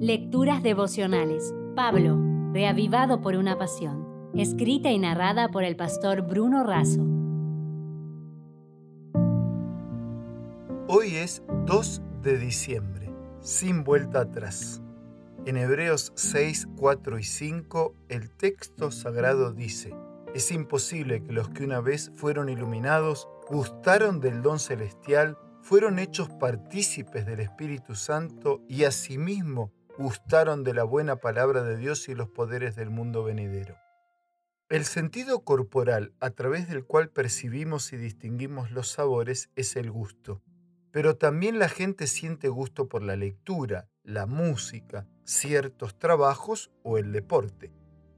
Lecturas devocionales. Pablo, reavivado por una pasión. Escrita y narrada por el pastor Bruno Razo. Hoy es 2 de diciembre, sin vuelta atrás. En Hebreos 6, 4 y 5, el texto sagrado dice, es imposible que los que una vez fueron iluminados gustaron del don celestial, fueron hechos partícipes del Espíritu Santo y asimismo gustaron de la buena palabra de Dios y los poderes del mundo venidero. El sentido corporal a través del cual percibimos y distinguimos los sabores es el gusto, pero también la gente siente gusto por la lectura, la música, ciertos trabajos o el deporte.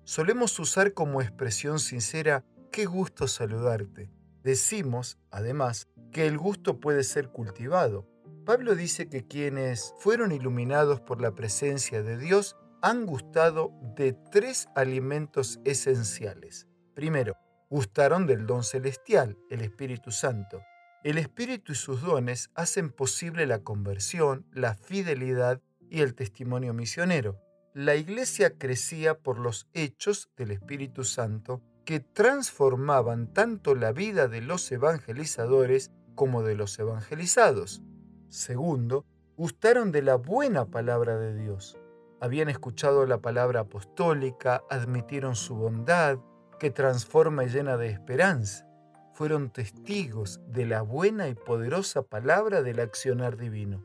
Solemos usar como expresión sincera, qué gusto saludarte. Decimos, además, que el gusto puede ser cultivado, Pablo dice que quienes fueron iluminados por la presencia de Dios han gustado de tres alimentos esenciales. Primero, gustaron del don celestial, el Espíritu Santo. El Espíritu y sus dones hacen posible la conversión, la fidelidad y el testimonio misionero. La iglesia crecía por los hechos del Espíritu Santo que transformaban tanto la vida de los evangelizadores como de los evangelizados. Segundo, gustaron de la buena palabra de Dios. Habían escuchado la palabra apostólica, admitieron su bondad, que transforma y llena de esperanza. Fueron testigos de la buena y poderosa palabra del accionar divino.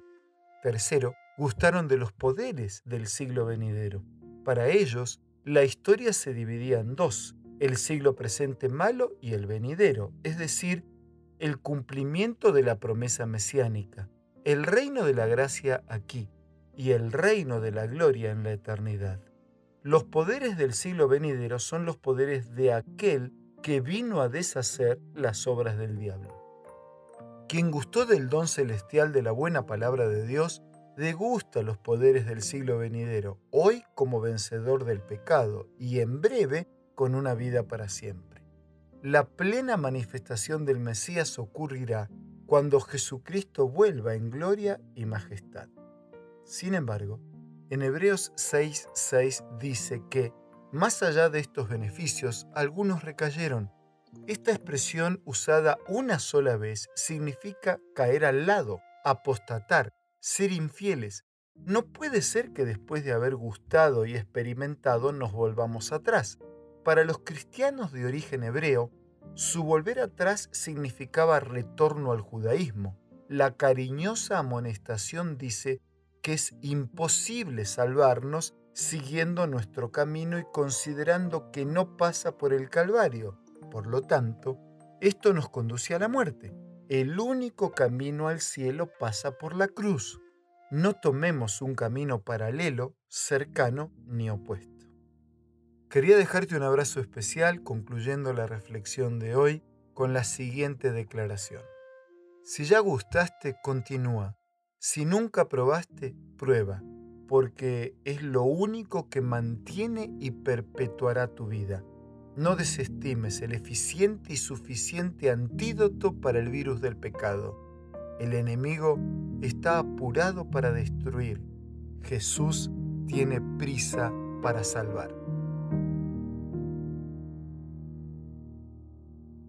Tercero, gustaron de los poderes del siglo venidero. Para ellos, la historia se dividía en dos, el siglo presente malo y el venidero, es decir, el cumplimiento de la promesa mesiánica el reino de la gracia aquí y el reino de la gloria en la eternidad. Los poderes del siglo venidero son los poderes de aquel que vino a deshacer las obras del diablo. Quien gustó del don celestial de la buena palabra de Dios, degusta los poderes del siglo venidero, hoy como vencedor del pecado y en breve con una vida para siempre. La plena manifestación del Mesías ocurrirá cuando Jesucristo vuelva en gloria y majestad. Sin embargo, en Hebreos 6:6 dice que, más allá de estos beneficios, algunos recayeron. Esta expresión usada una sola vez significa caer al lado, apostatar, ser infieles. No puede ser que después de haber gustado y experimentado nos volvamos atrás. Para los cristianos de origen hebreo, su volver atrás significaba retorno al judaísmo. La cariñosa amonestación dice que es imposible salvarnos siguiendo nuestro camino y considerando que no pasa por el Calvario. Por lo tanto, esto nos conduce a la muerte. El único camino al cielo pasa por la cruz. No tomemos un camino paralelo, cercano ni opuesto. Quería dejarte un abrazo especial concluyendo la reflexión de hoy con la siguiente declaración. Si ya gustaste, continúa. Si nunca probaste, prueba, porque es lo único que mantiene y perpetuará tu vida. No desestimes el eficiente y suficiente antídoto para el virus del pecado. El enemigo está apurado para destruir. Jesús tiene prisa para salvar.